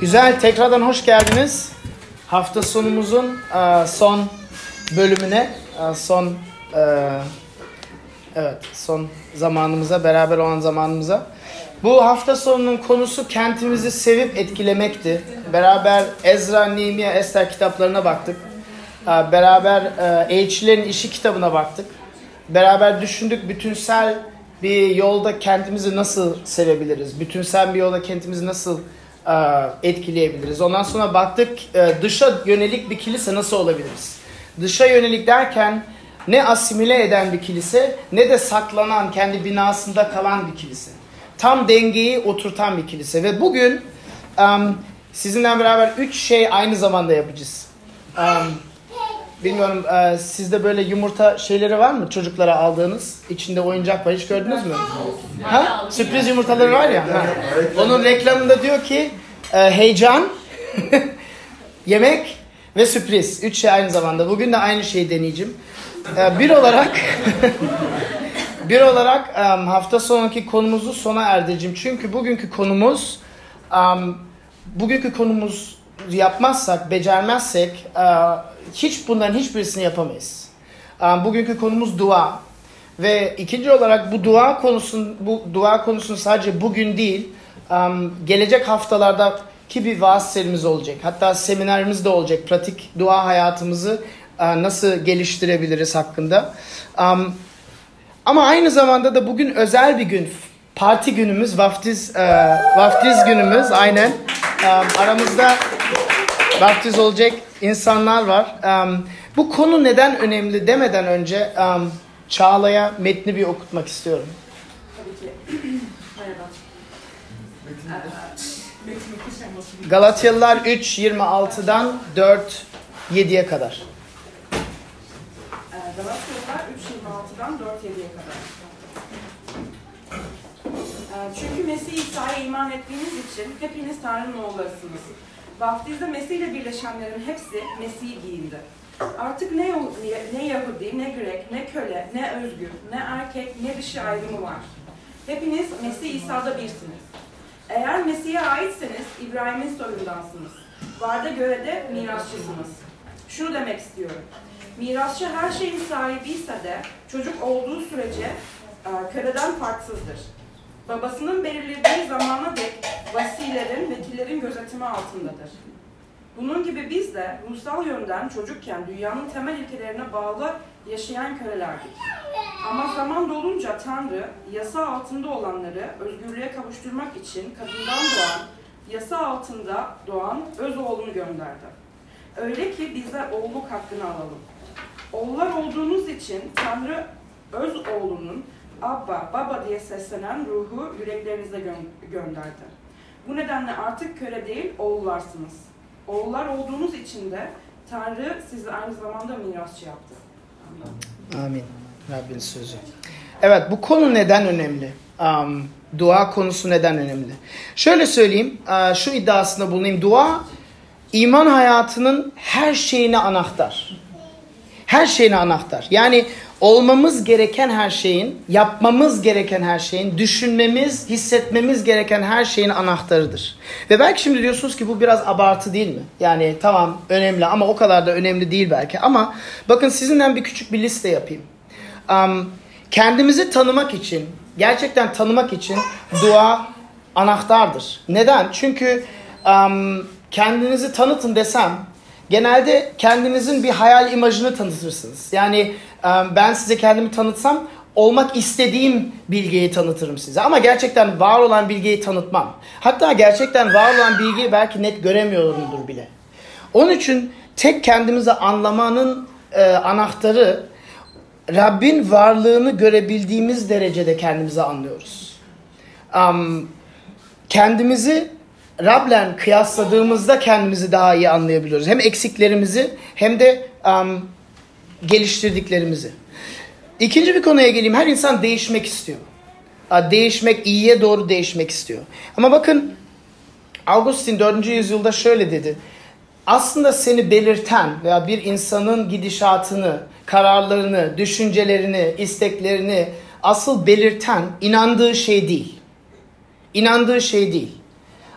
Güzel, tekrardan hoş geldiniz. Hafta sonumuzun e, son bölümüne, e, son e, evet son zamanımıza, beraber olan zamanımıza. Bu hafta sonunun konusu kentimizi sevip etkilemekti. Beraber Ezra, Nehemiah, Ester kitaplarına baktık. Beraber Elçilerin İşi kitabına baktık. Beraber düşündük bütünsel bir yolda kentimizi nasıl sevebiliriz? Bütünsel bir yolda kentimizi nasıl etkileyebiliriz? Ondan sonra baktık e, dışa yönelik bir kilise nasıl olabiliriz? Dışa yönelik derken ne asimile eden bir kilise ne de saklanan kendi binasında kalan bir kilise. Tam dengeyi oturtan bir kilise ve bugün sizinle beraber üç şey aynı zamanda yapacağız. Bilmiyorum e, sizde böyle yumurta şeyleri var mı çocuklara aldığınız? İçinde oyuncak var hiç gördünüz mü? Ha? Sürpriz yumurtaları var ya. Ha. Onun reklamında diyor ki e, heyecan, yemek ve sürpriz. Üç şey aynı zamanda. Bugün de aynı şeyi deneyeceğim. E, bir olarak bir olarak um, hafta sonraki konumuzu sona erdireceğim. Çünkü bugünkü konumuz um, bugünkü konumuz yapmazsak, becermezsek uh, hiç bunların hiçbirisini yapamayız. Um, bugünkü konumuz dua. Ve ikinci olarak bu dua konusun bu dua konusunu sadece bugün değil, um, gelecek haftalarda ki bir vaaz serimiz olacak. Hatta seminerimiz de olacak. Pratik dua hayatımızı nasıl geliştirebiliriz hakkında. Ama aynı zamanda da bugün özel bir gün. Parti günümüz, vaftiz, e, vaftiz günümüz aynen. Aramızda vaftiz olacak insanlar var. Um, bu konu neden önemli demeden önce um, Çağla'ya metni bir okutmak istiyorum. Tabii ki. Merhaba. Metin okuşamasın. Galatyalılar 3, 26'dan 4, 7'ye kadar. Ee, Galatyalılar 3.26'dan 4.7'ye kadar. Ee, Çünkü Mesih İsa'ya iman ettiğiniz için hepiniz Tanrı'nın oğullarısınız. Vaftizde Mesih ile birleşenlerin hepsi Mesih'i giyindi. Artık ne, ne Yahudi, ne Grek, ne köle, ne özgür, ne erkek, ne dişi ayrımı var. Hepiniz Mesih İsa'da birsiniz. Eğer Mesih'e aitseniz İbrahim'in soyundansınız. Varda göre de mirasçısınız. Şunu demek istiyorum. Mirasçı her şeyin sahibiyse de çocuk olduğu sürece e, köleden farksızdır. Babasının belirlediği zamana dek vasilerin, vekillerin gözetimi altındadır. Bunun gibi biz de ruhsal yönden çocukken dünyanın temel ilkelerine bağlı yaşayan kölelerdik. Ama zaman dolunca Tanrı yasa altında olanları özgürlüğe kavuşturmak için kadından doğan, yasa altında doğan öz oğlunu gönderdi. Öyle ki bizler oğluk hakkını alalım. Oğullar olduğunuz için Tanrı öz oğlunun Abba, Baba diye seslenen ruhu yüreklerinize gö- gönderdi. Bu nedenle artık köle değil oğullarsınız. Oğullar olduğunuz için de Tanrı sizi aynı zamanda mirasçı yaptı. Amin. Rabbin sözü. Evet bu konu neden önemli? Um, dua konusu neden önemli? Şöyle söyleyeyim, uh, şu iddiasında bulunayım. Dua iman hayatının her şeyine anahtar. Her şeyine anahtar. Yani olmamız gereken her şeyin, yapmamız gereken her şeyin, düşünmemiz, hissetmemiz gereken her şeyin anahtarıdır. Ve belki şimdi diyorsunuz ki bu biraz abartı değil mi? Yani tamam önemli ama o kadar da önemli değil belki. Ama bakın sizinden bir küçük bir liste yapayım. Um, kendimizi tanımak için, gerçekten tanımak için dua anahtardır. Neden? Çünkü um, kendinizi tanıtın desem genelde kendinizin bir hayal imajını tanıtırsınız. Yani ben size kendimi tanıtsam olmak istediğim bilgiyi tanıtırım size. Ama gerçekten var olan bilgiyi tanıtmam. Hatta gerçekten var olan bilgiyi belki net göremiyorumdur bile. Onun için tek kendimizi anlamanın e, anahtarı Rabbin varlığını görebildiğimiz derecede kendimizi anlıyoruz. Um, kendimizi Rab'le kıyasladığımızda kendimizi daha iyi anlayabiliyoruz. Hem eksiklerimizi hem de um, geliştirdiklerimizi. İkinci bir konuya geleyim. Her insan değişmek istiyor. Değişmek, iyiye doğru değişmek istiyor. Ama bakın Augustin 4. yüzyılda şöyle dedi. Aslında seni belirten veya bir insanın gidişatını, kararlarını, düşüncelerini, isteklerini asıl belirten inandığı şey değil. İnandığı şey değil.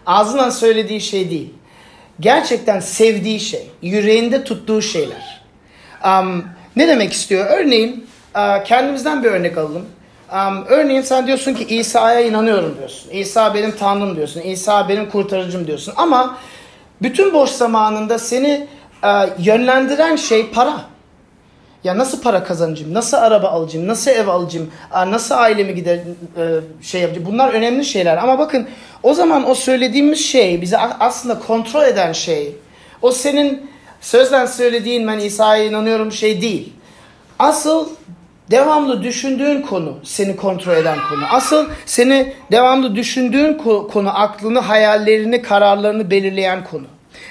Ağzından söylediği şey değil. Gerçekten sevdiği şey, yüreğinde tuttuğu şeyler. Um, ne demek istiyor? Örneğin kendimizden bir örnek alalım. Um, örneğin sen diyorsun ki İsa'ya inanıyorum diyorsun. İsa benim tanrım diyorsun. İsa benim kurtarıcım diyorsun. Ama bütün boş zamanında seni uh, yönlendiren şey para. Ya nasıl para kazanacağım? Nasıl araba alacağım? Nasıl ev alacağım? Nasıl ailemi gider e, şey yapacağım? Bunlar önemli şeyler. Ama bakın o zaman o söylediğimiz şey bizi aslında kontrol eden şey. O senin sözden söylediğin ben İsa'ya inanıyorum şey değil. Asıl devamlı düşündüğün konu seni kontrol eden konu. Asıl seni devamlı düşündüğün konu aklını, hayallerini, kararlarını belirleyen konu.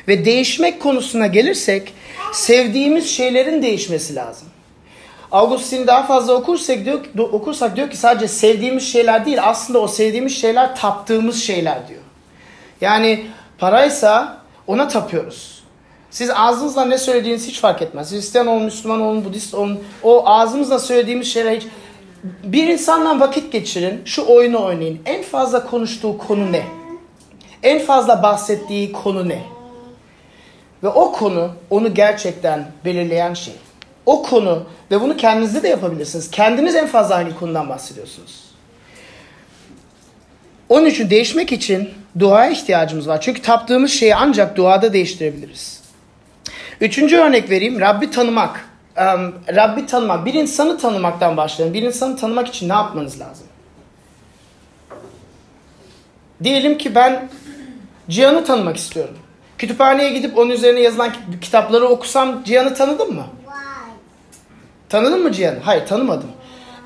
Ve değişmek konusuna gelirsek sevdiğimiz şeylerin değişmesi lazım. Augustin daha fazla okursak diyor, okursak diyor ki sadece sevdiğimiz şeyler değil aslında o sevdiğimiz şeyler taptığımız şeyler diyor. Yani paraysa ona tapıyoruz. Siz ağzınızla ne söylediğiniz hiç fark etmez. Hristiyan olun, Müslüman olun, Budist olun. O ağzımızla söylediğimiz şeyler hiç... Bir insanla vakit geçirin, şu oyunu oynayın. En fazla konuştuğu konu ne? En fazla bahsettiği konu ne? Ve o konu onu gerçekten belirleyen şey. O konu ve bunu kendinizde de yapabilirsiniz. Kendiniz en fazla hangi konudan bahsediyorsunuz? Onun için değişmek için duaya ihtiyacımız var. Çünkü taptığımız şeyi ancak duada değiştirebiliriz. Üçüncü örnek vereyim. Rabbi tanımak. Um, Rabbi tanımak. Bir insanı tanımaktan başlayalım. Bir insanı tanımak için ne yapmanız lazım? Diyelim ki ben Cihan'ı tanımak istiyorum. Kütüphaneye gidip onun üzerine yazılan kitapları okusam Cihan'ı tanıdın mı? Tanıdın mı Cihan'ı? Hayır tanımadım.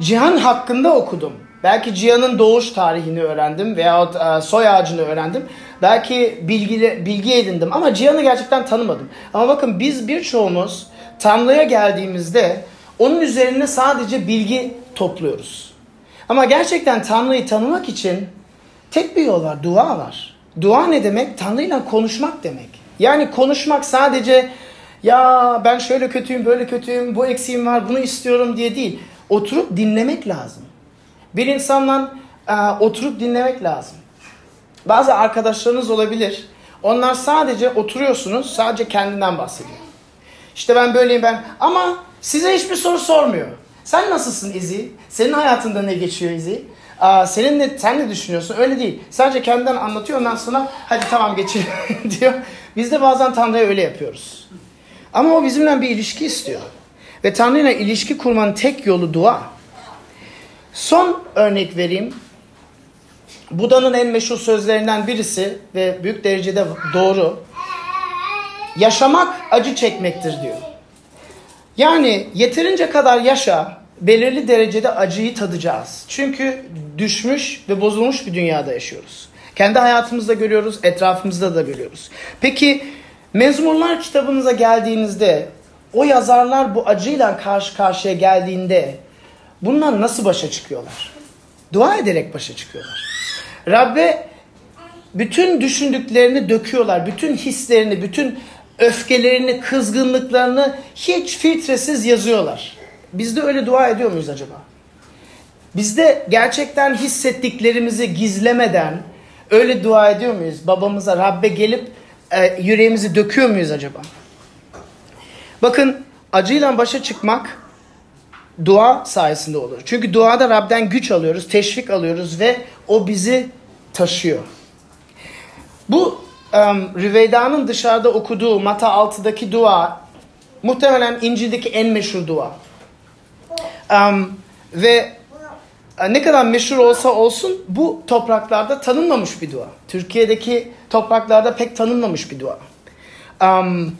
Cihan hakkında okudum. Belki Cihan'ın doğuş tarihini öğrendim veya e, soy ağacını öğrendim. Belki bilgi, bilgi edindim ama Cihan'ı gerçekten tanımadım. Ama bakın biz birçoğumuz Tanrı'ya geldiğimizde onun üzerine sadece bilgi topluyoruz. Ama gerçekten Tanrı'yı tanımak için tek bir yol var, dua var. Dua ne demek? Tanrı'yla konuşmak demek. Yani konuşmak sadece ya ben şöyle kötüyüm, böyle kötüyüm, bu eksiğim var, bunu istiyorum diye değil. Oturup dinlemek lazım. Bir insanla e, oturup dinlemek lazım. Bazı arkadaşlarınız olabilir. Onlar sadece oturuyorsunuz, sadece kendinden bahsediyor. İşte ben böyleyim ben ama size hiçbir soru sormuyor. Sen nasılsın Izi? Senin hayatında ne geçiyor Izi? Senin ne, sen ne düşünüyorsun? Öyle değil. Sadece kendinden anlatıyor ondan sonra hadi tamam geçelim diyor. Biz de bazen Tanrı'ya öyle yapıyoruz. Ama o bizimle bir ilişki istiyor. Ve Tanrı'yla ilişki kurmanın tek yolu dua. Son örnek vereyim. Buda'nın en meşhur sözlerinden birisi ve büyük derecede doğru. Yaşamak acı çekmektir diyor. Yani yeterince kadar yaşa, belirli derecede acıyı tadacağız. Çünkü düşmüş ve bozulmuş bir dünyada yaşıyoruz. Kendi hayatımızda görüyoruz, etrafımızda da görüyoruz. Peki Mezmurlar kitabınıza geldiğinizde o yazarlar bu acıyla karşı karşıya geldiğinde bundan nasıl başa çıkıyorlar? Dua ederek başa çıkıyorlar. Rabbe bütün düşündüklerini döküyorlar. Bütün hislerini, bütün öfkelerini, kızgınlıklarını hiç filtresiz yazıyorlar. Biz de öyle dua ediyor muyuz acaba? Biz de gerçekten hissettiklerimizi gizlemeden öyle dua ediyor muyuz? Babamıza, Rabbe gelip e, yüreğimizi döküyor muyuz acaba? Bakın acıyla başa çıkmak dua sayesinde olur. Çünkü duada Rab'den güç alıyoruz, teşvik alıyoruz ve o bizi taşıyor. Bu um, Rüveyda'nın dışarıda okuduğu Mata 6'daki dua muhtemelen İncil'deki en meşhur dua. Um, ve e, ne kadar meşhur olsa olsun bu topraklarda tanınmamış bir dua. Türkiye'deki topraklarda pek tanınmamış bir dua. Um,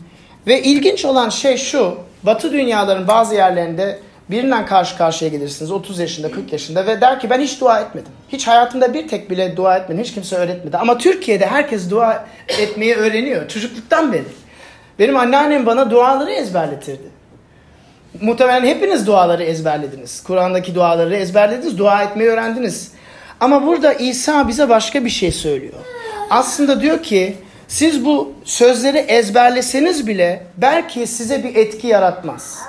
ve ilginç olan şey şu, Batı dünyaların bazı yerlerinde birinden karşı karşıya gelirsiniz 30 yaşında 40 yaşında ve der ki ben hiç dua etmedim. Hiç hayatımda bir tek bile dua etmedim. Hiç kimse öğretmedi. Ama Türkiye'de herkes dua etmeyi öğreniyor çocukluktan beri. Benim anneannem bana duaları ezberletirdi. Muhtemelen hepiniz duaları ezberlediniz. Kur'an'daki duaları ezberlediniz, dua etmeyi öğrendiniz. Ama burada İsa bize başka bir şey söylüyor. Aslında diyor ki siz bu sözleri ezberleseniz bile belki size bir etki yaratmaz.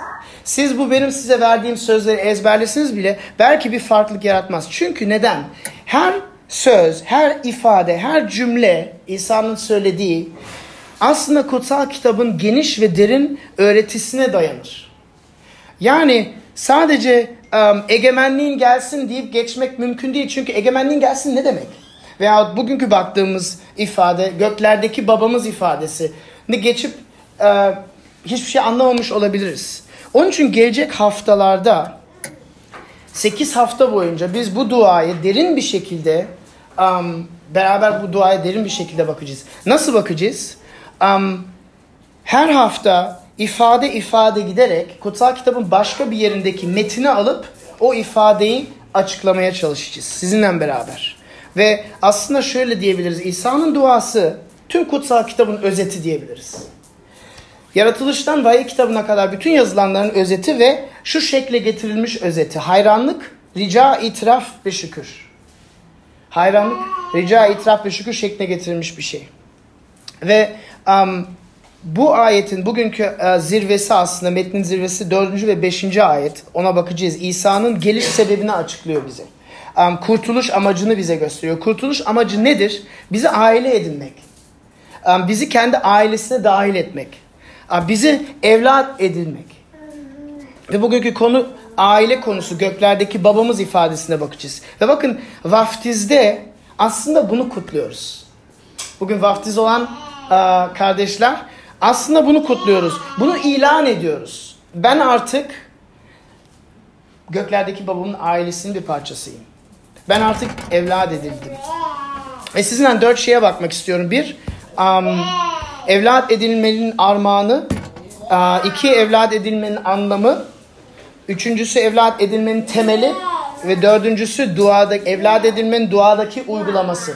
Siz bu benim size verdiğim sözleri ezberleseniz bile belki bir farklılık yaratmaz. Çünkü neden? Her söz, her ifade, her cümle İsa'nın söylediği aslında kutsal kitabın geniş ve derin öğretisine dayanır. Yani sadece um, egemenliğin gelsin deyip geçmek mümkün değil. Çünkü egemenliğin gelsin ne demek? Veya bugünkü baktığımız ifade göklerdeki babamız ifadesi ne geçip e, hiçbir şey anlamamış olabiliriz. Onun için gelecek haftalarda 8 hafta boyunca biz bu duayı derin bir şekilde um, beraber bu duaya derin bir şekilde bakacağız. Nasıl bakacağız? Um, her hafta ifade ifade giderek kutsal kitabın başka bir yerindeki metini alıp o ifadeyi açıklamaya çalışacağız sizinle beraber. Ve aslında şöyle diyebiliriz. İsa'nın duası tüm kutsal kitabın özeti diyebiliriz. Yaratılıştan vahiy kitabına kadar bütün yazılanların özeti ve şu şekle getirilmiş özeti. Hayranlık, rica, itiraf ve şükür. Hayranlık, rica, itiraf ve şükür şekline getirilmiş bir şey. Ve um, bu ayetin bugünkü uh, zirvesi aslında metnin zirvesi 4. ve 5. ayet. Ona bakacağız. İsa'nın geliş sebebini açıklıyor bize. Um, kurtuluş amacını bize gösteriyor. Kurtuluş amacı nedir? Bizi aile edinmek. Um, bizi kendi ailesine dahil etmek. Bizi evlat edinmek. Ve bugünkü konu aile konusu göklerdeki babamız ifadesine bakacağız. Ve bakın vaftizde aslında bunu kutluyoruz. Bugün vaftiz olan kardeşler aslında bunu kutluyoruz. Bunu ilan ediyoruz. Ben artık göklerdeki babamın ailesinin bir parçasıyım. Ben artık evlat edildim. Ve sizinle dört şeye bakmak istiyorum. Bir, um, evlat edilmenin armağanı. Uh, iki, evlat edilmenin anlamı. Üçüncüsü evlat edilmenin temeli. Ve dördüncüsü duada, evlat edilmenin duadaki uygulaması.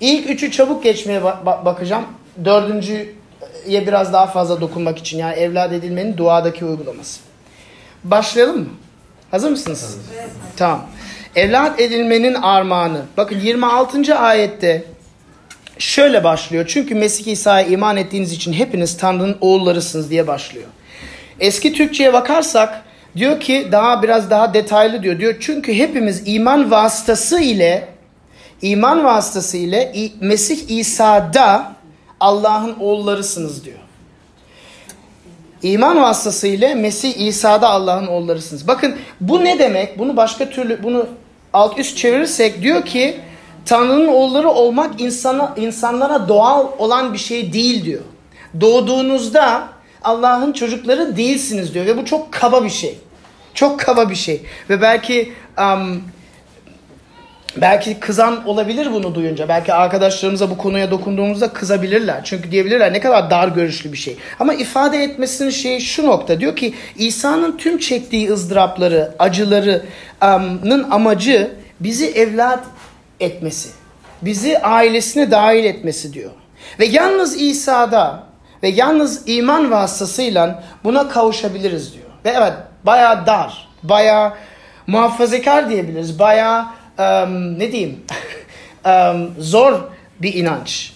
İlk üçü çabuk geçmeye ba- bakacağım. Dördüncüye biraz daha fazla dokunmak için. Yani evlat edilmenin duadaki uygulaması. Başlayalım mı? Hazır mısınız? Evet. Tamam. Evlat edilmenin armağanı. Bakın 26. ayette şöyle başlıyor. Çünkü Mesih İsa'ya iman ettiğiniz için hepiniz Tanrı'nın oğullarısınız diye başlıyor. Eski Türkçe'ye bakarsak diyor ki daha biraz daha detaylı diyor. Diyor çünkü hepimiz iman vasıtası ile iman vasıtası ile Mesih İsa'da Allah'ın oğullarısınız diyor. İman vasıtasıyla Mesih İsa'da Allah'ın oğullarısınız. Bakın bu ne demek? Bunu başka türlü bunu alt üst çevirirsek diyor ki Tanrı'nın oğulları olmak insana, insanlara doğal olan bir şey değil diyor. Doğduğunuzda Allah'ın çocukları değilsiniz diyor ve bu çok kaba bir şey. Çok kaba bir şey ve belki um, Belki kızan olabilir bunu duyunca. Belki arkadaşlarımıza bu konuya dokunduğumuzda kızabilirler. Çünkü diyebilirler ne kadar dar görüşlü bir şey. Ama ifade etmesinin şeyi şu nokta. Diyor ki İsa'nın tüm çektiği ızdırapları, acılarının amacı bizi evlat etmesi. Bizi ailesine dahil etmesi diyor. Ve yalnız İsa'da ve yalnız iman vasıtasıyla buna kavuşabiliriz diyor. Ve evet bayağı dar, bayağı muhafazakar diyebiliriz. Bayağı um, ne diyeyim um, zor bir inanç.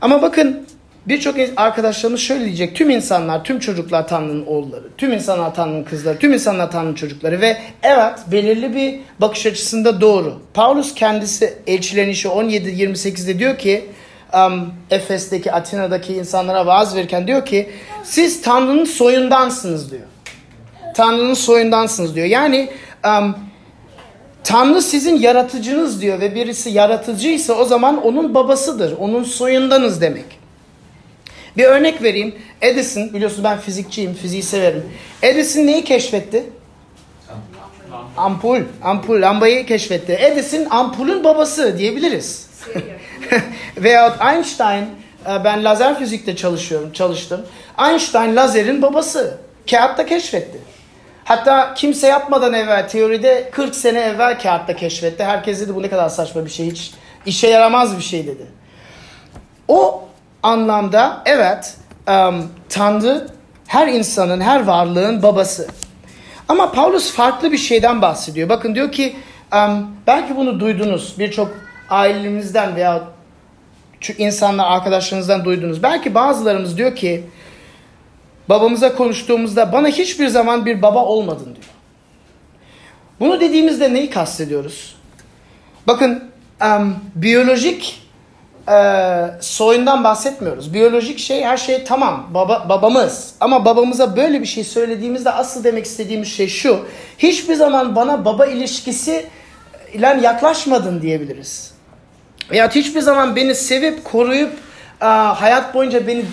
Ama bakın birçok arkadaşlarımız şöyle diyecek. Tüm insanlar, tüm çocuklar Tanrı'nın oğulları. Tüm insanlar Tanrı'nın kızları. Tüm insanlar Tanrı'nın çocukları. Ve evet belirli bir bakış açısında doğru. Paulus kendisi elçilerin işi 17-28'de diyor ki um, Efes'teki, Atina'daki insanlara vaaz verirken diyor ki siz Tanrı'nın soyundansınız diyor. Tanrı'nın soyundansınız diyor. Yani um, Tanrı sizin yaratıcınız diyor ve birisi yaratıcıysa o zaman onun babasıdır. Onun soyundanız demek. Bir örnek vereyim. Edison, biliyorsunuz ben fizikçiyim, fiziği severim. Edison neyi keşfetti? Ampul. Ampul, lambayı keşfetti. Edison ampulün babası diyebiliriz. Veyahut Einstein, e, ben lazer fizikte çalışıyorum, çalıştım. Einstein lazerin babası. Kağıtta keşfetti. Hatta kimse yapmadan evvel teoride 40 sene evvel kağıtta keşfetti. Herkes dedi bu ne kadar saçma bir şey hiç işe yaramaz bir şey dedi. O anlamda evet um, Tanrı her insanın her varlığın babası. Ama Paulus farklı bir şeyden bahsediyor. Bakın diyor ki um, belki bunu duydunuz birçok ailemizden veya insanlar arkadaşlarınızdan duydunuz. Belki bazılarımız diyor ki babamıza konuştuğumuzda bana hiçbir zaman bir baba olmadın diyor. Bunu dediğimizde neyi kastediyoruz? Bakın um, biyolojik e, soyundan bahsetmiyoruz. Biyolojik şey her şey tamam baba, babamız ama babamıza böyle bir şey söylediğimizde asıl demek istediğimiz şey şu. Hiçbir zaman bana baba ilişkisi ile yaklaşmadın diyebiliriz. Veya hiçbir zaman beni sevip koruyup hayat boyunca beni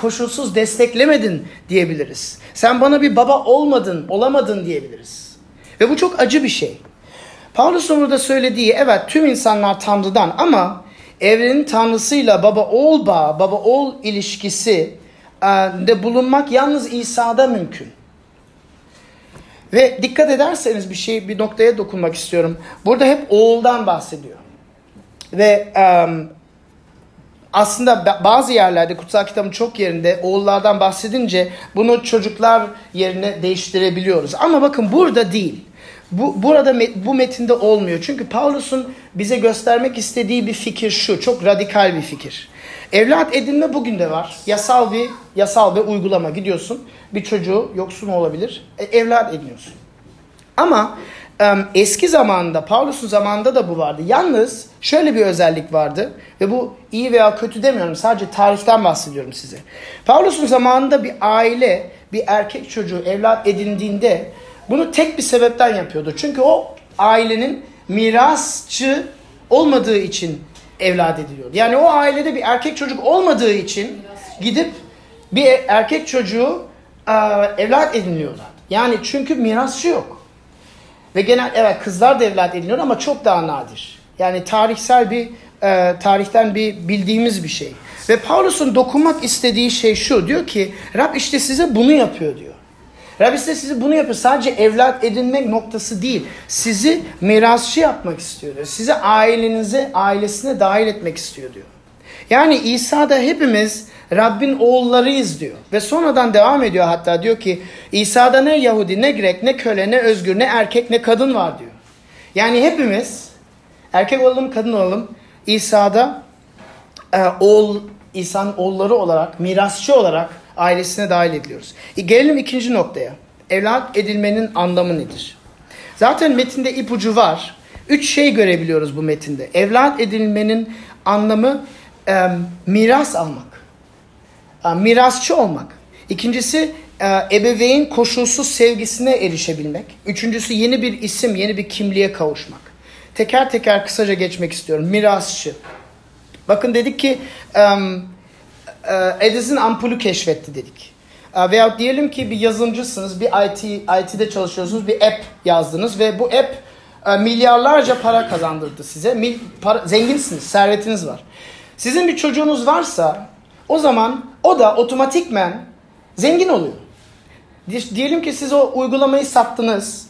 koşulsuz desteklemedin diyebiliriz. Sen bana bir baba olmadın, olamadın diyebiliriz. Ve bu çok acı bir şey. Paulus'un burada söylediği evet tüm insanlar Tanrı'dan ama evrenin Tanrısıyla baba oğul bağı, baba oğul ilişkisi e, de bulunmak yalnız İsa'da mümkün. Ve dikkat ederseniz bir şey bir noktaya dokunmak istiyorum. Burada hep oğuldan bahsediyor. Ve um, aslında bazı yerlerde kutsal kitabın çok yerinde oğullardan bahsedince bunu çocuklar yerine değiştirebiliyoruz. Ama bakın burada değil. Bu, burada bu metinde olmuyor. Çünkü Paulus'un bize göstermek istediği bir fikir şu. Çok radikal bir fikir. Evlat edinme bugün de var. Yasal bir yasal bir uygulama. Gidiyorsun bir çocuğu yoksun olabilir. E, evlat ediniyorsun. Ama eski zamanda, Paulus'un zamanında da bu vardı. Yalnız şöyle bir özellik vardı ve bu iyi veya kötü demiyorum sadece tarihten bahsediyorum size. Paulus'un zamanında bir aile, bir erkek çocuğu evlat edindiğinde bunu tek bir sebepten yapıyordu. Çünkü o ailenin mirasçı olmadığı için evlat ediliyordu. Yani o ailede bir erkek çocuk olmadığı için gidip bir erkek çocuğu evlat ediniyorlar. Yani çünkü mirasçı yok. Ve genel evet kızlar da evlat ediniyor ama çok daha nadir. Yani tarihsel bir e, tarihten bir bildiğimiz bir şey. Ve Paulus'un dokunmak istediği şey şu. Diyor ki Rab işte size bunu yapıyor diyor. Rab işte size bunu yapıyor. Sadece evlat edinmek noktası değil. Sizi mirasçı yapmak istiyor diyor. Sizi ailenize, ailesine dahil etmek istiyor diyor. Yani İsa'da hepimiz Rabbin oğullarıyız diyor. Ve sonradan devam ediyor hatta diyor ki İsa'da ne Yahudi, ne Grek, ne köle, ne özgür, ne erkek, ne kadın var diyor. Yani hepimiz erkek olalım, kadın olalım İsa'da e, oğul, İsa'nın oğulları olarak, mirasçı olarak ailesine dahil ediliyoruz. E, gelelim ikinci noktaya. Evlat edilmenin anlamı nedir? Zaten metinde ipucu var. Üç şey görebiliyoruz bu metinde. Evlat edilmenin anlamı e, miras almak. E, mirasçı olmak. İkincisi e, ebeveyn koşulsuz sevgisine erişebilmek. Üçüncüsü yeni bir isim, yeni bir kimliğe kavuşmak. Teker teker kısaca geçmek istiyorum. Mirasçı. Bakın dedik ki Edison ampulü keşfetti dedik. Veya diyelim ki bir yazılımcısınız, bir IT, IT'de çalışıyorsunuz, bir app yazdınız ve bu app milyarlarca para kazandırdı size. Mil, para, zenginsiniz, servetiniz var. Sizin bir çocuğunuz varsa o zaman o da otomatikmen zengin oluyor. Diyelim ki siz o uygulamayı sattınız,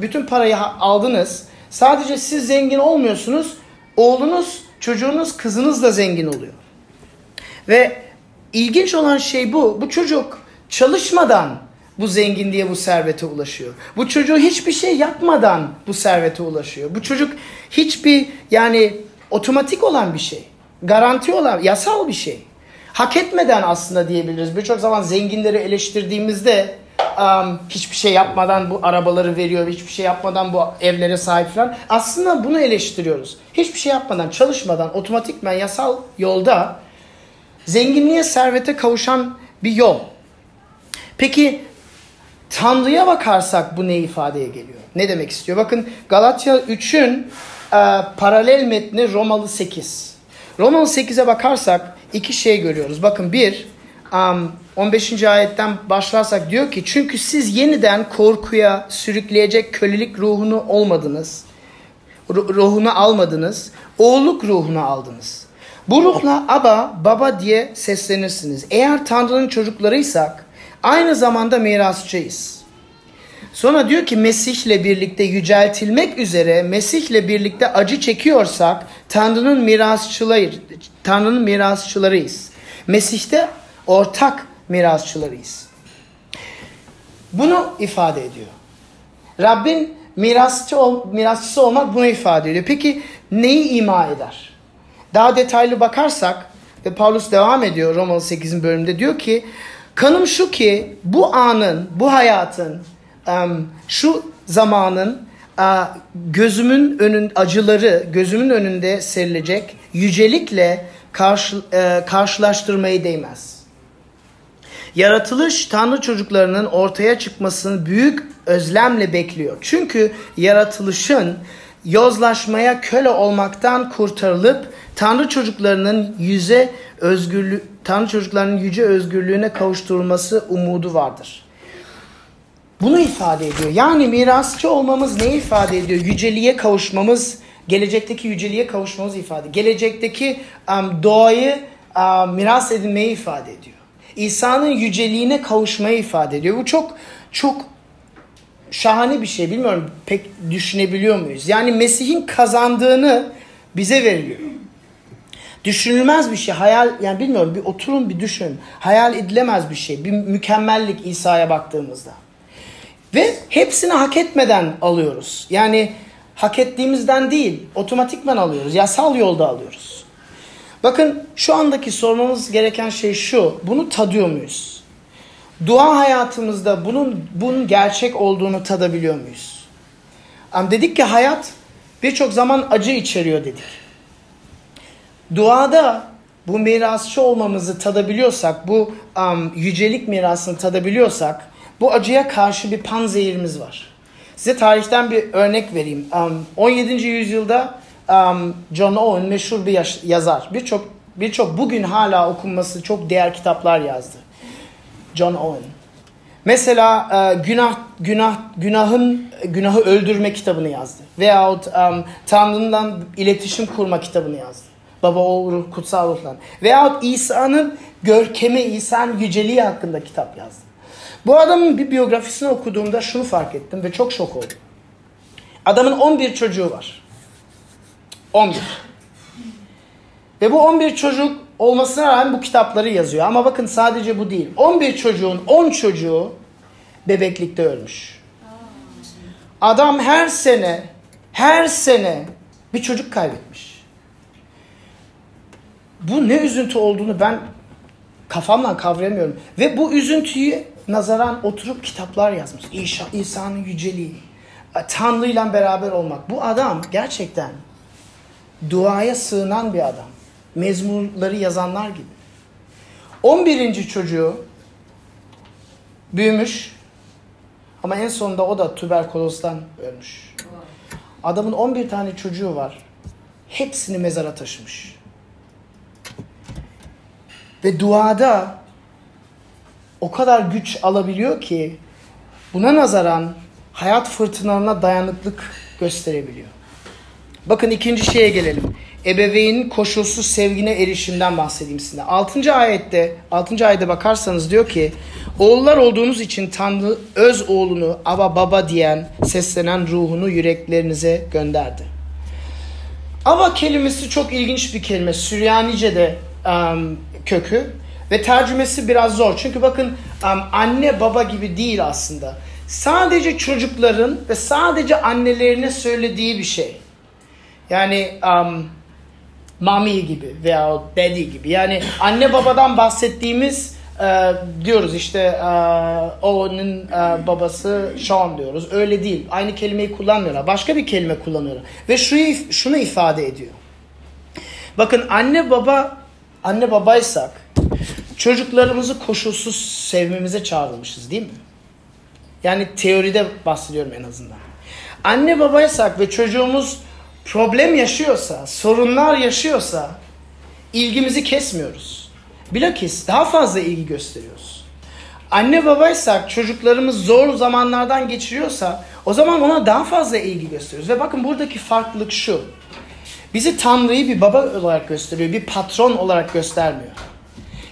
bütün parayı aldınız. Sadece siz zengin olmuyorsunuz, oğlunuz, çocuğunuz, kızınız da zengin oluyor. Ve ilginç olan şey bu. Bu çocuk çalışmadan bu zenginliğe, bu servete ulaşıyor. Bu çocuğu hiçbir şey yapmadan bu servete ulaşıyor. Bu çocuk hiçbir yani otomatik olan bir şey. Garanti olan, yasal bir şey. Hak etmeden aslında diyebiliriz. Birçok zaman zenginleri eleştirdiğimizde um, hiçbir şey yapmadan bu arabaları veriyor, hiçbir şey yapmadan bu evlere sahip falan. Aslında bunu eleştiriyoruz. Hiçbir şey yapmadan, çalışmadan, otomatikmen yasal yolda zenginliğe, servete kavuşan bir yol. Peki Tanrı'ya bakarsak bu ne ifadeye geliyor? Ne demek istiyor? Bakın Galatya 3'ün e, paralel metni Romalı 8. Romalı 8'e bakarsak iki şey görüyoruz. Bakın bir, um, 15. ayetten başlarsak diyor ki çünkü siz yeniden korkuya sürükleyecek kölelik ruhunu olmadınız. Ruhunu almadınız. Oğulluk ruhunu aldınız. Bu ruhla aba, baba diye seslenirsiniz. Eğer Tanrı'nın çocuklarıysak aynı zamanda mirasçıyız. Sonra diyor ki Mesih'le birlikte yüceltilmek üzere Mesih'le birlikte acı çekiyorsak Tanrı'nın mirasçıları Tanrı'nın mirasçılarıyız. Mesih'te ortak mirasçılarıyız. Bunu ifade ediyor. Rabbin mirasçı ol, mirasçısı olmak bunu ifade ediyor. Peki neyi ima eder? Daha detaylı bakarsak ve Paulus devam ediyor Romalı 8. bölümde diyor ki kanım şu ki bu anın, bu hayatın, şu zamanın gözümün önün acıları gözümün önünde serilecek yücelikle karşı, e, karşılaştırmayı değmez. Yaratılış Tanrı çocuklarının ortaya çıkmasını büyük özlemle bekliyor. Çünkü yaratılışın yozlaşmaya köle olmaktan kurtarılıp Tanrı çocuklarının yüze özgürlüğü Tanrı çocuklarının yüce özgürlüğüne kavuşturulması umudu vardır. Bunu ifade ediyor. Yani mirasçı olmamız ne ifade ediyor? Yüceliğe kavuşmamız, gelecekteki yüceliğe kavuşmamız ifade. Gelecekteki um, doğayı um, miras edinmeyi ifade ediyor. İsa'nın yüceliğine kavuşmayı ifade ediyor. Bu çok çok şahane bir şey. Bilmiyorum pek düşünebiliyor muyuz? Yani Mesih'in kazandığını bize veriliyor. Düşünülmez bir şey. Hayal yani bilmiyorum bir oturun bir düşünün. Hayal edilemez bir şey. Bir mükemmellik İsa'ya baktığımızda. Ve hepsini hak etmeden alıyoruz. Yani hak ettiğimizden değil, otomatikman alıyoruz. Yasal yolda alıyoruz. Bakın şu andaki sormamız gereken şey şu. Bunu tadıyor muyuz? Dua hayatımızda bunun bunun gerçek olduğunu tadabiliyor muyuz? Um, dedik ki hayat birçok zaman acı içeriyor dedik. Duada bu mirasçı olmamızı tadabiliyorsak, bu um, yücelik mirasını tadabiliyorsak bu acıya karşı bir panzehirimiz var. Size tarihten bir örnek vereyim. Um, 17. yüzyılda um, John Owen meşhur bir yazar. Birçok birçok bugün hala okunması çok değer kitaplar yazdı. John Owen. Mesela e, günah günah günahın günahı öldürme kitabını yazdı. Veyahut um, Tanrı'dan iletişim kurma kitabını yazdı. Baba oğul kutsal ruhlan. Veyahut İsa'nın görkemi, İsa'nın yüceliği hakkında kitap yazdı. Bu adamın bir biyografisini okuduğumda şunu fark ettim ve çok şok oldum. Adamın 11 çocuğu var. 11. Ve bu 11 çocuk olmasına rağmen bu kitapları yazıyor. Ama bakın sadece bu değil. 11 çocuğun 10 çocuğu bebeklikte ölmüş. Adam her sene her sene bir çocuk kaybetmiş. Bu ne üzüntü olduğunu ben kafamla kavrayamıyorum. Ve bu üzüntüyü nazaran oturup kitaplar yazmış. İsa, İsa'nın yüceliği, Tanrı ile beraber olmak. Bu adam gerçekten duaya sığınan bir adam. Mezmurları yazanlar gibi. 11. çocuğu büyümüş ama en sonunda o da tüberkulozdan ölmüş. Adamın 11 tane çocuğu var. Hepsini mezara taşımış. Ve duada o kadar güç alabiliyor ki buna nazaran hayat fırtınalarına dayanıklık gösterebiliyor. Bakın ikinci şeye gelelim. Ebeveynin koşulsuz sevgine erişimden bahsedeyim size. 6. ayette 6. ayette bakarsanız diyor ki oğullar olduğunuz için Tanrı öz oğlunu ava baba diyen seslenen ruhunu yüreklerinize gönderdi. Ava kelimesi çok ilginç bir kelime. Süryanice'de um, kökü ve tercümesi biraz zor. Çünkü bakın anne baba gibi değil aslında. Sadece çocukların ve sadece annelerine söylediği bir şey. Yani um, mommy gibi veya daddy gibi. Yani anne babadan bahsettiğimiz e, diyoruz işte e, onun e, babası Sean diyoruz. Öyle değil. Aynı kelimeyi kullanmıyorlar. Başka bir kelime kullanıyorlar. Ve şu şunu ifade ediyor. Bakın anne baba anne babaysak çocuklarımızı koşulsuz sevmemize çağrılmışız değil mi? Yani teoride bahsediyorum en azından. Anne babaysak ve çocuğumuz problem yaşıyorsa, sorunlar yaşıyorsa ilgimizi kesmiyoruz. Bilakis daha fazla ilgi gösteriyoruz. Anne babaysak çocuklarımız zor zamanlardan geçiriyorsa o zaman ona daha fazla ilgi gösteriyoruz. Ve bakın buradaki farklılık şu. Bizi Tanrı'yı bir baba olarak gösteriyor, bir patron olarak göstermiyor.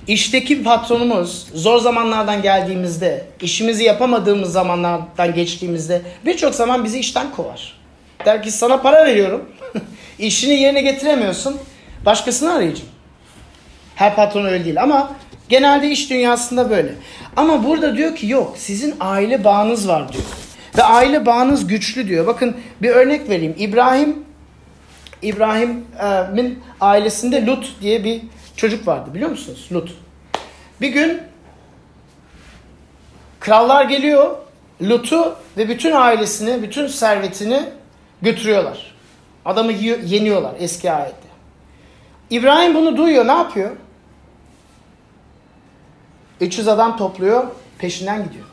İşteki patronumuz zor zamanlardan geldiğimizde, işimizi yapamadığımız zamanlardan geçtiğimizde birçok zaman bizi işten kovar. Der ki sana para veriyorum, işini yerine getiremiyorsun, başkasını arayacağım. Her patron öyle değil ama genelde iş dünyasında böyle. Ama burada diyor ki yok sizin aile bağınız var diyor. Ve aile bağınız güçlü diyor. Bakın bir örnek vereyim. İbrahim İbrahim'in ailesinde Lut diye bir çocuk vardı biliyor musunuz? Lut. Bir gün krallar geliyor. Lut'u ve bütün ailesini, bütün servetini götürüyorlar. Adamı yeniyorlar eski ayette. İbrahim bunu duyuyor. Ne yapıyor? 300 adam topluyor. Peşinden gidiyor.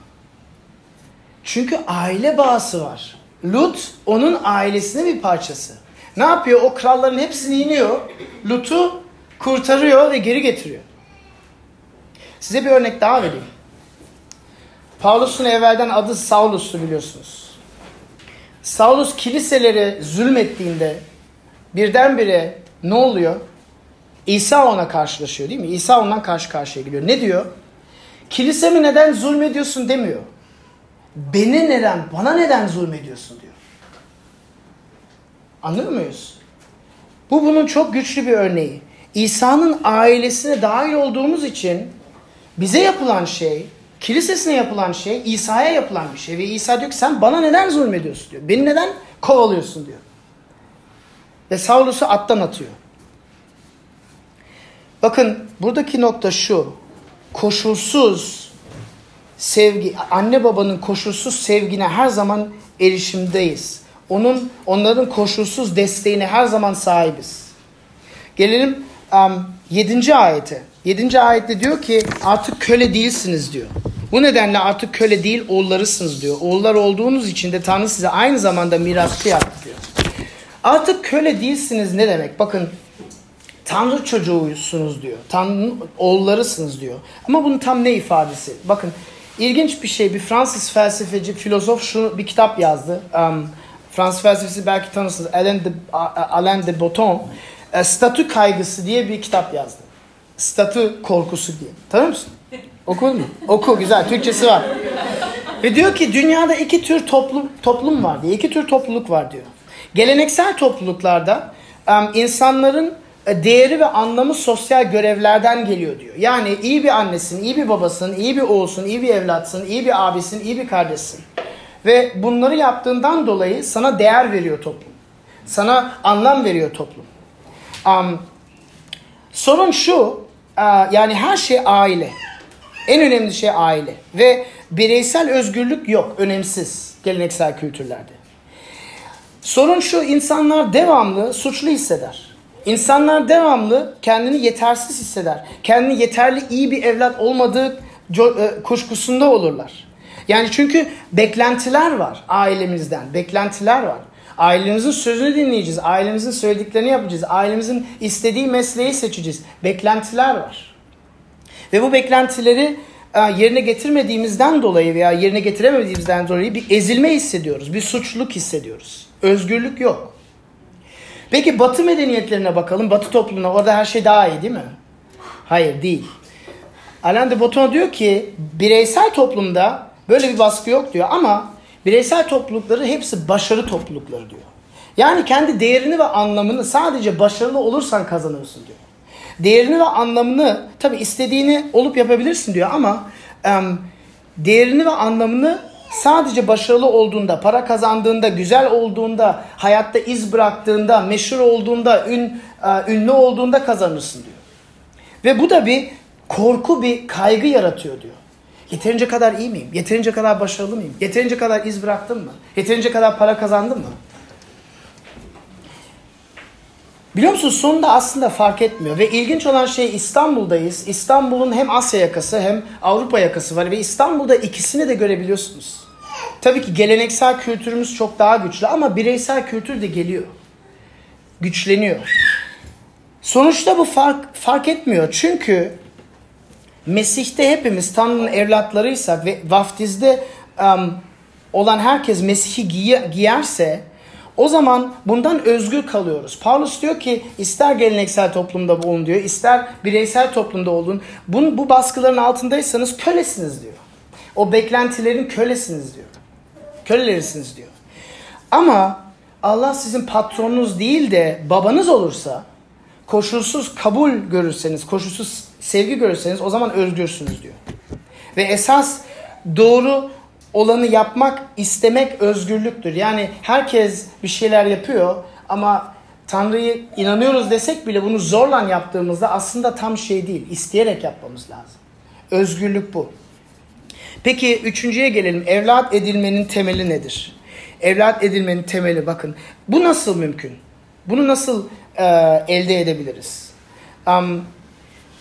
Çünkü aile bağısı var. Lut onun ailesinin bir parçası. Ne yapıyor? O kralların hepsini iniyor. Lut'u kurtarıyor ve geri getiriyor. Size bir örnek daha vereyim. Paulus'un evvelden adı Saulus'tu biliyorsunuz. Saulus kiliselere zulmettiğinde birdenbire ne oluyor? İsa ona karşılaşıyor değil mi? İsa ondan karşı karşıya geliyor. Ne diyor? Kilisemi neden zulmediyorsun demiyor. Beni neden, bana neden zulmediyorsun diyor. Anlıyor muyuz? Bu bunun çok güçlü bir örneği. İsa'nın ailesine dahil olduğumuz için bize yapılan şey, kilisesine yapılan şey, İsa'ya yapılan bir şey. Ve İsa diyor ki sen bana neden zulmediyorsun diyor. Beni neden kovalıyorsun diyor. Ve Saulus'u attan atıyor. Bakın buradaki nokta şu. Koşulsuz sevgi, anne babanın koşulsuz sevgine her zaman erişimdeyiz. Onun onların koşulsuz desteğine her zaman sahibiz. Gelelim um, 7. ayete. 7. ayette diyor ki artık köle değilsiniz diyor. Bu nedenle artık köle değil oğullarısınız diyor. Oğullar olduğunuz için de Tanrı size aynı zamanda mirasçı yaptı diyor. Artık köle değilsiniz ne demek? Bakın Tanrı çocuğuysunuz diyor. Tanrı'nın oğullarısınız diyor. Ama bunun tam ne ifadesi? Bakın ilginç bir şey. Bir Fransız felsefeci, filozof şu bir kitap yazdı. Um, Fransız felsefesi belki tanırsınız. Alain de, Alain de Botton. E, statü kaygısı diye bir kitap yazdı. Statü korkusu diye. Tanır mısın? Okudun mu? Oku güzel. Türkçesi var. Ve diyor ki dünyada iki tür toplum, toplum var diye. iki tür topluluk var diyor. Geleneksel topluluklarda insanların e, değeri ve anlamı sosyal görevlerden geliyor diyor. Yani iyi bir annesin, iyi bir babasın, iyi bir oğulsun, iyi bir evlatsın, iyi bir abisin, iyi bir kardeşsin. Ve bunları yaptığından dolayı sana değer veriyor toplum. Sana anlam veriyor toplum. Um, sorun şu, uh, yani her şey aile. En önemli şey aile. Ve bireysel özgürlük yok, önemsiz geleneksel kültürlerde. Sorun şu, insanlar devamlı suçlu hisseder. İnsanlar devamlı kendini yetersiz hisseder. Kendini yeterli iyi bir evlat olmadığı e, kuşkusunda olurlar. Yani çünkü beklentiler var ailemizden, beklentiler var. Ailemizin sözünü dinleyeceğiz, ailemizin söylediklerini yapacağız, ailemizin istediği mesleği seçeceğiz. Beklentiler var. Ve bu beklentileri e, yerine getirmediğimizden dolayı veya yerine getiremediğimizden dolayı bir ezilme hissediyoruz, bir suçluluk hissediyoruz. Özgürlük yok. Peki Batı medeniyetlerine bakalım, Batı toplumuna orada her şey daha iyi değil mi? Hayır değil. Alain de Botton diyor ki bireysel toplumda böyle bir baskı yok diyor ama bireysel toplulukları hepsi başarı toplulukları diyor. Yani kendi değerini ve anlamını sadece başarılı olursan kazanırsın diyor. Değerini ve anlamını tabi istediğini olup yapabilirsin diyor ama um, değerini ve anlamını sadece başarılı olduğunda, para kazandığında, güzel olduğunda, hayatta iz bıraktığında, meşhur olduğunda, ün, uh, ünlü olduğunda kazanırsın diyor. Ve bu da bir korku, bir kaygı yaratıyor diyor. Yeterince kadar iyi miyim? Yeterince kadar başarılı mıyım? Yeterince kadar iz bıraktım mı? Yeterince kadar para kazandım mı? Biliyor musunuz sonunda aslında fark etmiyor. Ve ilginç olan şey İstanbul'dayız. İstanbul'un hem Asya yakası hem Avrupa yakası var. Ve İstanbul'da ikisini de görebiliyorsunuz. Tabii ki geleneksel kültürümüz çok daha güçlü ama bireysel kültür de geliyor. Güçleniyor. Sonuçta bu fark, fark etmiyor. Çünkü Mesih'te hepimiz Tanrı'nın evlatlarıysak ve vaftizde um, olan herkes Mesih'i giyerse o zaman bundan özgür kalıyoruz. Paulus diyor ki ister geleneksel toplumda olun diyor, ister bireysel toplumda olun. Bu, bu baskıların altındaysanız kölesiniz diyor. O beklentilerin kölesiniz diyor. Kölelerisiniz diyor. Ama Allah sizin patronunuz değil de babanız olursa, koşulsuz kabul görürseniz, koşulsuz sevgi görürseniz o zaman özgürsünüz diyor. Ve esas doğru olanı yapmak, istemek özgürlüktür. Yani herkes bir şeyler yapıyor ama Tanrı'yı inanıyoruz desek bile bunu zorla yaptığımızda aslında tam şey değil. İsteyerek yapmamız lazım. Özgürlük bu. Peki üçüncüye gelelim. Evlat edilmenin temeli nedir? Evlat edilmenin temeli bakın. Bu nasıl mümkün? Bunu nasıl e, elde edebiliriz? Um,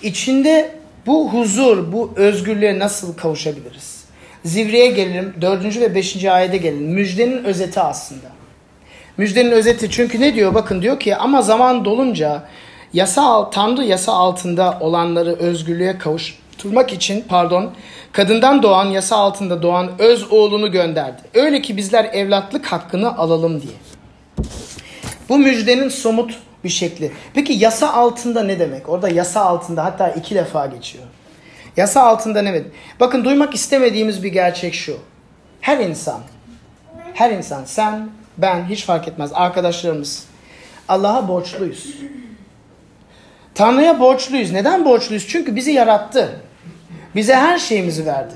içinde bu huzur, bu özgürlüğe nasıl kavuşabiliriz? Zivriye gelelim. Dördüncü ve beşinci ayete gelelim. Müjdenin özeti aslında. Müjdenin özeti çünkü ne diyor? Bakın diyor ki ama zaman dolunca yasa Tanrı yasa altında olanları özgürlüğe kavuşturmak için pardon kadından doğan yasa altında doğan öz oğlunu gönderdi. Öyle ki bizler evlatlık hakkını alalım diye. Bu müjdenin somut bir şekli. Peki yasa altında ne demek? Orada yasa altında hatta iki defa geçiyor. Yasa altında ne demek? Bakın duymak istemediğimiz bir gerçek şu. Her insan, her insan sen, ben hiç fark etmez arkadaşlarımız Allah'a borçluyuz. Tanrı'ya borçluyuz. Neden borçluyuz? Çünkü bizi yarattı. Bize her şeyimizi verdi.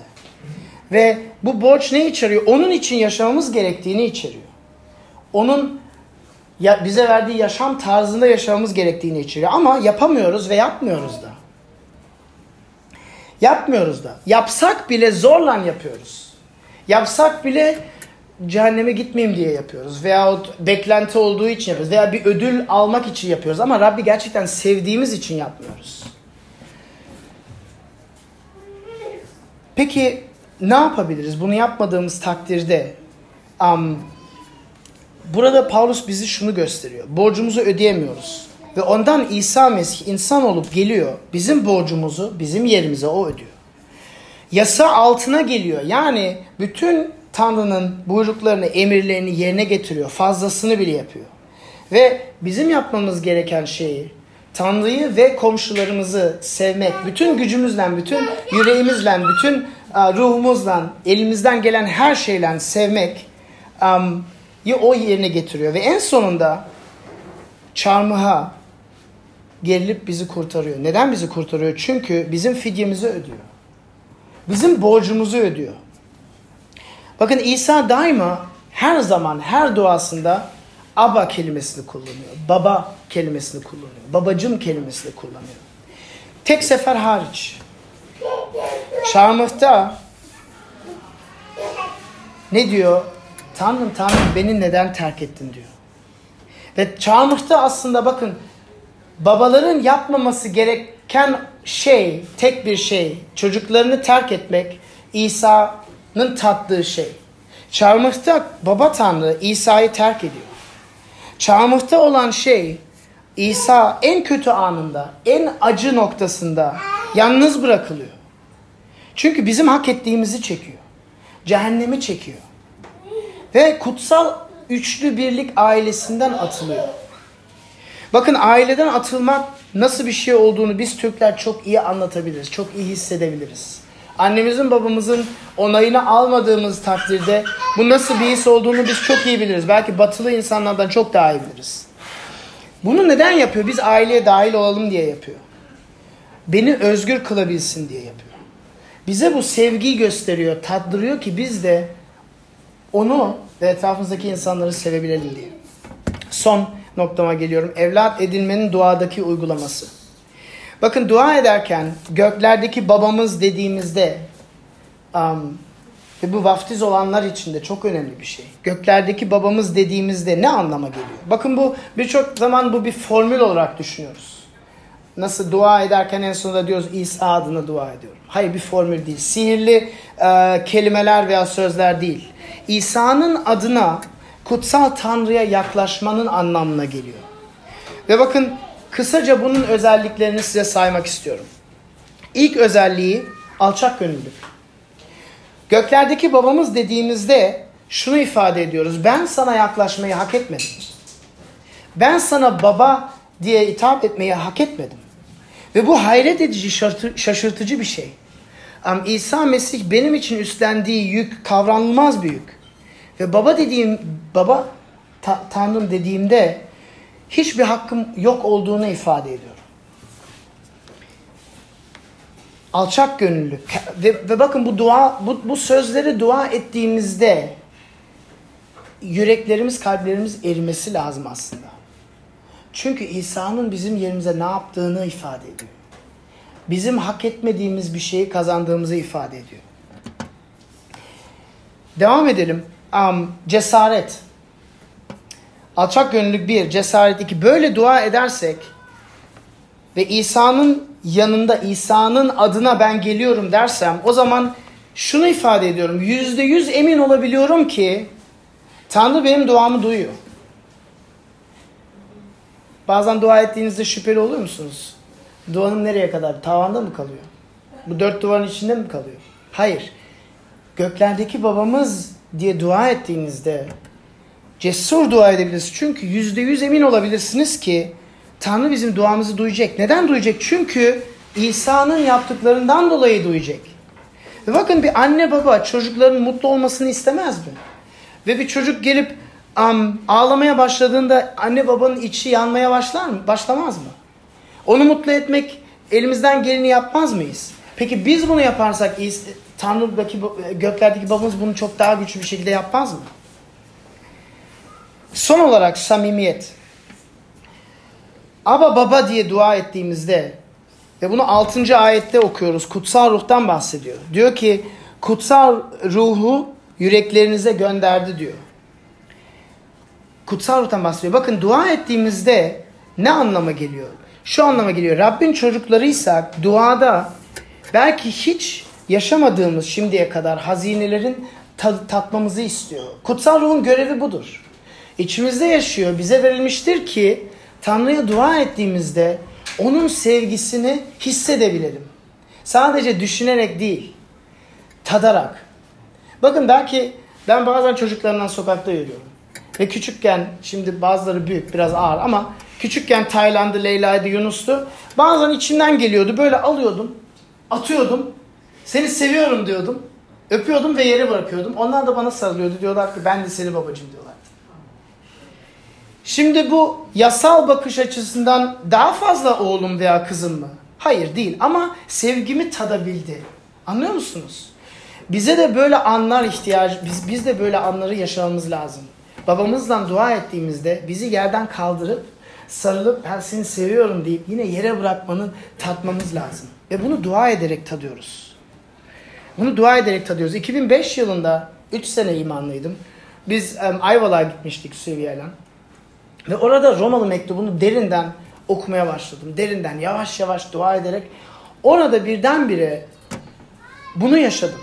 Ve bu borç ne içeriyor? Onun için yaşamamız gerektiğini içeriyor. Onun ya bize verdiği yaşam tarzında yaşamamız gerektiğini içeriyor. Ama yapamıyoruz ve yapmıyoruz da. Yapmıyoruz da. Yapsak bile zorla yapıyoruz. Yapsak bile cehenneme gitmeyeyim diye yapıyoruz. Veyahut beklenti olduğu için yapıyoruz. Veya bir ödül almak için yapıyoruz. Ama Rabbi gerçekten sevdiğimiz için yapmıyoruz. Peki ne yapabiliriz? Bunu yapmadığımız takdirde um, burada Paulus bizi şunu gösteriyor. Borcumuzu ödeyemiyoruz. Ve ondan İsa Mesih insan olup geliyor. Bizim borcumuzu bizim yerimize o ödüyor. Yasa altına geliyor. Yani bütün Tanrı'nın buyruklarını, emirlerini yerine getiriyor. Fazlasını bile yapıyor. Ve bizim yapmamız gereken şeyi Tanrı'yı ve komşularımızı sevmek, bütün gücümüzle, bütün yüreğimizle, bütün ruhumuzla, elimizden gelen her şeyle sevmek um, o yerine getiriyor. Ve en sonunda çarmıha gerilip bizi kurtarıyor. Neden bizi kurtarıyor? Çünkü bizim fidyemizi ödüyor. Bizim borcumuzu ödüyor. Bakın İsa daima her zaman her duasında Aba kelimesini kullanıyor. Baba kelimesini kullanıyor. Babacım kelimesini kullanıyor. Tek sefer hariç. Çarmıhta ne diyor? Tanrım Tanrım beni neden terk ettin diyor. Ve çarmıhta aslında bakın babaların yapmaması gereken şey, tek bir şey, çocuklarını terk etmek İsa'nın tattığı şey. Çarmıhta baba Tanrı İsa'yı terk ediyor. Çarmıhta olan şey İsa en kötü anında, en acı noktasında yalnız bırakılıyor. Çünkü bizim hak ettiğimizi çekiyor. Cehennemi çekiyor. Ve kutsal üçlü birlik ailesinden atılıyor. Bakın aileden atılmak nasıl bir şey olduğunu biz Türkler çok iyi anlatabiliriz. Çok iyi hissedebiliriz. Annemizin babamızın onayını almadığımız takdirde bu nasıl bir his olduğunu biz çok iyi biliriz. Belki batılı insanlardan çok daha iyi biliriz. Bunu neden yapıyor? Biz aileye dahil olalım diye yapıyor. Beni özgür kılabilsin diye yapıyor. Bize bu sevgiyi gösteriyor, tattırıyor ki biz de onu ve etrafımızdaki insanları sevebilelim diye. Son noktama geliyorum. Evlat edilmenin duadaki uygulaması. Bakın dua ederken göklerdeki babamız dediğimizde um, ve bu vaftiz olanlar için de çok önemli bir şey. Göklerdeki babamız dediğimizde ne anlama geliyor? Bakın bu birçok zaman bu bir formül olarak düşünüyoruz. Nasıl dua ederken en sonunda diyoruz İsa adına dua ediyorum. Hayır bir formül değil. Sihirli e, kelimeler veya sözler değil. İsa'nın adına kutsal Tanrı'ya yaklaşmanın anlamına geliyor. Ve bakın kısaca bunun özelliklerini size saymak istiyorum. İlk özelliği alçak gönüllülük. Göklerdeki babamız dediğimizde şunu ifade ediyoruz. Ben sana yaklaşmayı hak etmedim. Ben sana baba diye hitap etmeyi hak etmedim. Ve bu hayret edici, şaşırtıcı bir şey. İsa Mesih benim için üstlendiği yük kavranılmaz bir yük. Ve baba dediğim, baba ta, Tanrım dediğimde hiçbir hakkım yok olduğunu ifade ediyorum. Alçak gönüllü. Ve, ve bakın bu dua, bu, bu sözleri dua ettiğimizde yüreklerimiz, kalplerimiz erimesi lazım aslında. Çünkü İsa'nın bizim yerimize ne yaptığını ifade ediyor. Bizim hak etmediğimiz bir şeyi kazandığımızı ifade ediyor. Devam edelim. Um, cesaret. Alçak gönüllülük bir, cesaret iki. Böyle dua edersek ve İsa'nın yanında İsa'nın adına ben geliyorum dersem o zaman şunu ifade ediyorum. Yüzde yüz emin olabiliyorum ki Tanrı benim duamı duyuyor. Bazen dua ettiğinizde şüpheli oluyor musunuz? Duanın nereye kadar? Tavanda mı kalıyor? Bu dört duvarın içinde mi kalıyor? Hayır. Göklerdeki babamız diye dua ettiğinizde cesur dua edebilirsiniz. Çünkü yüzde yüz emin olabilirsiniz ki Tanrı bizim duamızı duyacak. Neden duyacak? Çünkü İsa'nın yaptıklarından dolayı duyacak. Ve bakın bir anne baba çocukların mutlu olmasını istemez mi? Ve bir çocuk gelip um, ağlamaya başladığında anne babanın içi yanmaya başlar mı? Başlamaz mı? Onu mutlu etmek elimizden geleni yapmaz mıyız? Peki biz bunu yaparsak Tanrı'daki göklerdeki babamız bunu çok daha güçlü bir şekilde yapmaz mı? Son olarak samimiyet. Aba baba diye dua ettiğimizde ve bunu 6. ayette okuyoruz. Kutsal ruhtan bahsediyor. Diyor ki kutsal ruhu yüreklerinize gönderdi diyor. Kutsal ruhtan bahsediyor. Bakın dua ettiğimizde ne anlama geliyor? Şu anlama geliyor. Rabbin çocuklarıysak duada belki hiç yaşamadığımız şimdiye kadar hazinelerin tatmamızı istiyor. Kutsal ruhun görevi budur. İçimizde yaşıyor. Bize verilmiştir ki Tanrı'ya dua ettiğimizde onun sevgisini hissedebilelim. Sadece düşünerek değil, tadarak. Bakın belki ben bazen çocuklarımdan sokakta yürüyorum. Ve küçükken, şimdi bazıları büyük, biraz ağır ama küçükken Tayland'ı, Leyla'ydı, Yunus'tu. Bazen içinden geliyordu. Böyle alıyordum, atıyordum. Seni seviyorum diyordum. Öpüyordum ve yere bırakıyordum. Onlar da bana sarılıyordu. Diyorlar ki ben de seni babacığım diyorlar. Şimdi bu yasal bakış açısından daha fazla oğlum veya kızım mı? Hayır değil ama sevgimi tadabildi. Anlıyor musunuz? Bize de böyle anlar ihtiyacı, biz, biz de böyle anları yaşamamız lazım. Babamızla dua ettiğimizde bizi yerden kaldırıp sarılıp ben seni seviyorum deyip yine yere bırakmanın tatmamız lazım. Ve bunu dua ederek tadıyoruz. Bunu dua ederek tadıyoruz. 2005 yılında 3 sene imanlıydım. Biz um, Ayvalık'a gitmiştik Süviye'yle. Ve orada Romalı mektubunu derinden okumaya başladım. Derinden yavaş yavaş dua ederek orada birdenbire bunu yaşadım.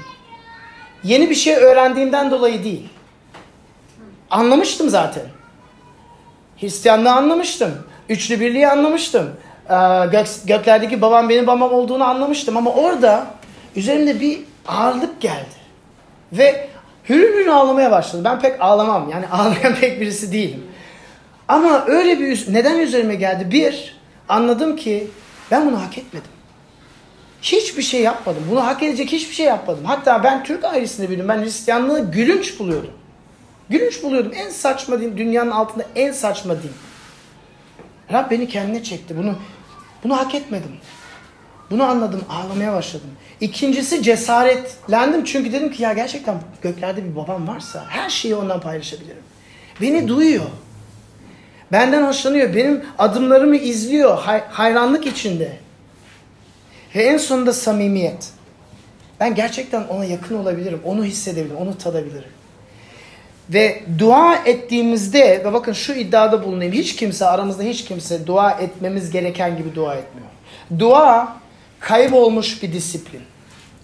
Yeni bir şey öğrendiğimden dolayı değil. Anlamıştım zaten. Hristiyanlığı anlamıştım. Üçlü birliği anlamıştım. Ee, gök, göklerdeki babam benim babam olduğunu anlamıştım. Ama orada üzerimde bir ağırlık geldi. Ve hürür hürür ağlamaya başladım. Ben pek ağlamam. Yani ağlayan pek birisi değilim. Ama öyle bir neden üzerime geldi? Bir, anladım ki ben bunu hak etmedim. Hiçbir şey yapmadım. Bunu hak edecek hiçbir şey yapmadım. Hatta ben Türk ailesinde büyüdüm. Ben Hristiyanlığı gülünç buluyordum. Gülünç buluyordum. En saçma din, dünyanın altında en saçma din. Rab beni kendine çekti. Bunu bunu hak etmedim. Bunu anladım, ağlamaya başladım. İkincisi cesaretlendim çünkü dedim ki ya gerçekten göklerde bir babam varsa her şeyi ondan paylaşabilirim. Beni duyuyor. Benden hoşlanıyor. Benim adımlarımı izliyor. Hay- hayranlık içinde. Ve en sonunda samimiyet. Ben gerçekten ona yakın olabilirim. Onu hissedebilirim. Onu tadabilirim. Ve dua ettiğimizde ve bakın şu iddiada bulunayım. Hiç kimse aramızda hiç kimse dua etmemiz gereken gibi dua etmiyor. Dua kaybolmuş bir disiplin.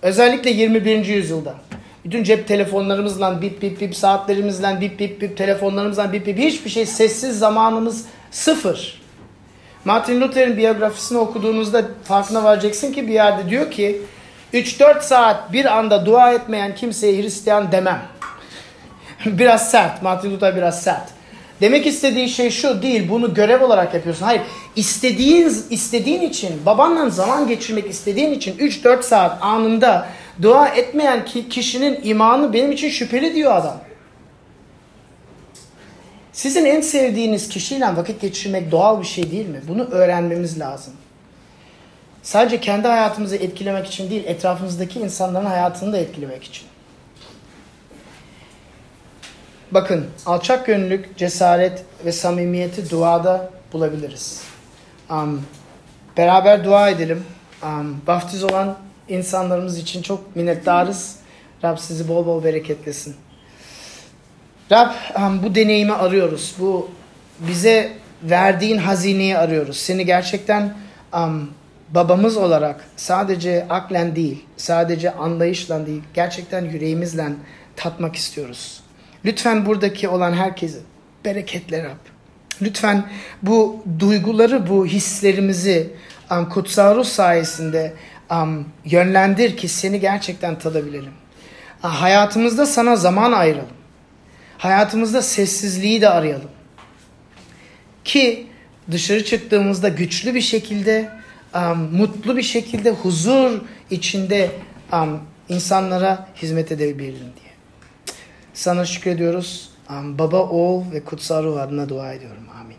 Özellikle 21. yüzyılda. Bütün cep telefonlarımızla bip bip bip saatlerimizle bip bip bip telefonlarımızla bip bip hiçbir şey sessiz zamanımız sıfır. Martin Luther'in biyografisini okuduğunuzda farkına varacaksın ki bir yerde diyor ki 3-4 saat bir anda dua etmeyen kimseye Hristiyan demem. biraz sert. Martin Luther biraz sert. Demek istediği şey şu değil. Bunu görev olarak yapıyorsun. Hayır. İstediğin, istediğin için, babanla zaman geçirmek istediğin için 3-4 saat anında dua etmeyen kişinin imanı benim için şüpheli diyor adam. Sizin en sevdiğiniz kişiyle vakit geçirmek doğal bir şey değil mi? Bunu öğrenmemiz lazım. Sadece kendi hayatımızı etkilemek için değil, etrafımızdaki insanların hayatını da etkilemek için. Bakın, alçak gönüllülük, cesaret ve samimiyeti duada bulabiliriz. Um, beraber dua edelim. Um, vaftiz olan insanlarımız için çok minnettarız. Rab sizi bol bol bereketlesin. Rab um, bu deneyimi arıyoruz. Bu bize verdiğin hazineyi arıyoruz. Seni gerçekten um, babamız olarak sadece aklen değil, sadece anlayışla değil, gerçekten yüreğimizle tatmak istiyoruz. Lütfen buradaki olan herkese bereketle Rab. Lütfen bu duyguları, bu hislerimizi um, kutsal ruh sayesinde um, yönlendir ki seni gerçekten tadabilelim. Uh, hayatımızda sana zaman ayıralım. Hayatımızda sessizliği de arayalım. Ki dışarı çıktığımızda güçlü bir şekilde, um, mutlu bir şekilde, huzur içinde um, insanlara hizmet edebilelim diye. Sana şükrediyoruz. Baba, oğul ve kutsal ruh adına dua ediyorum. Amin.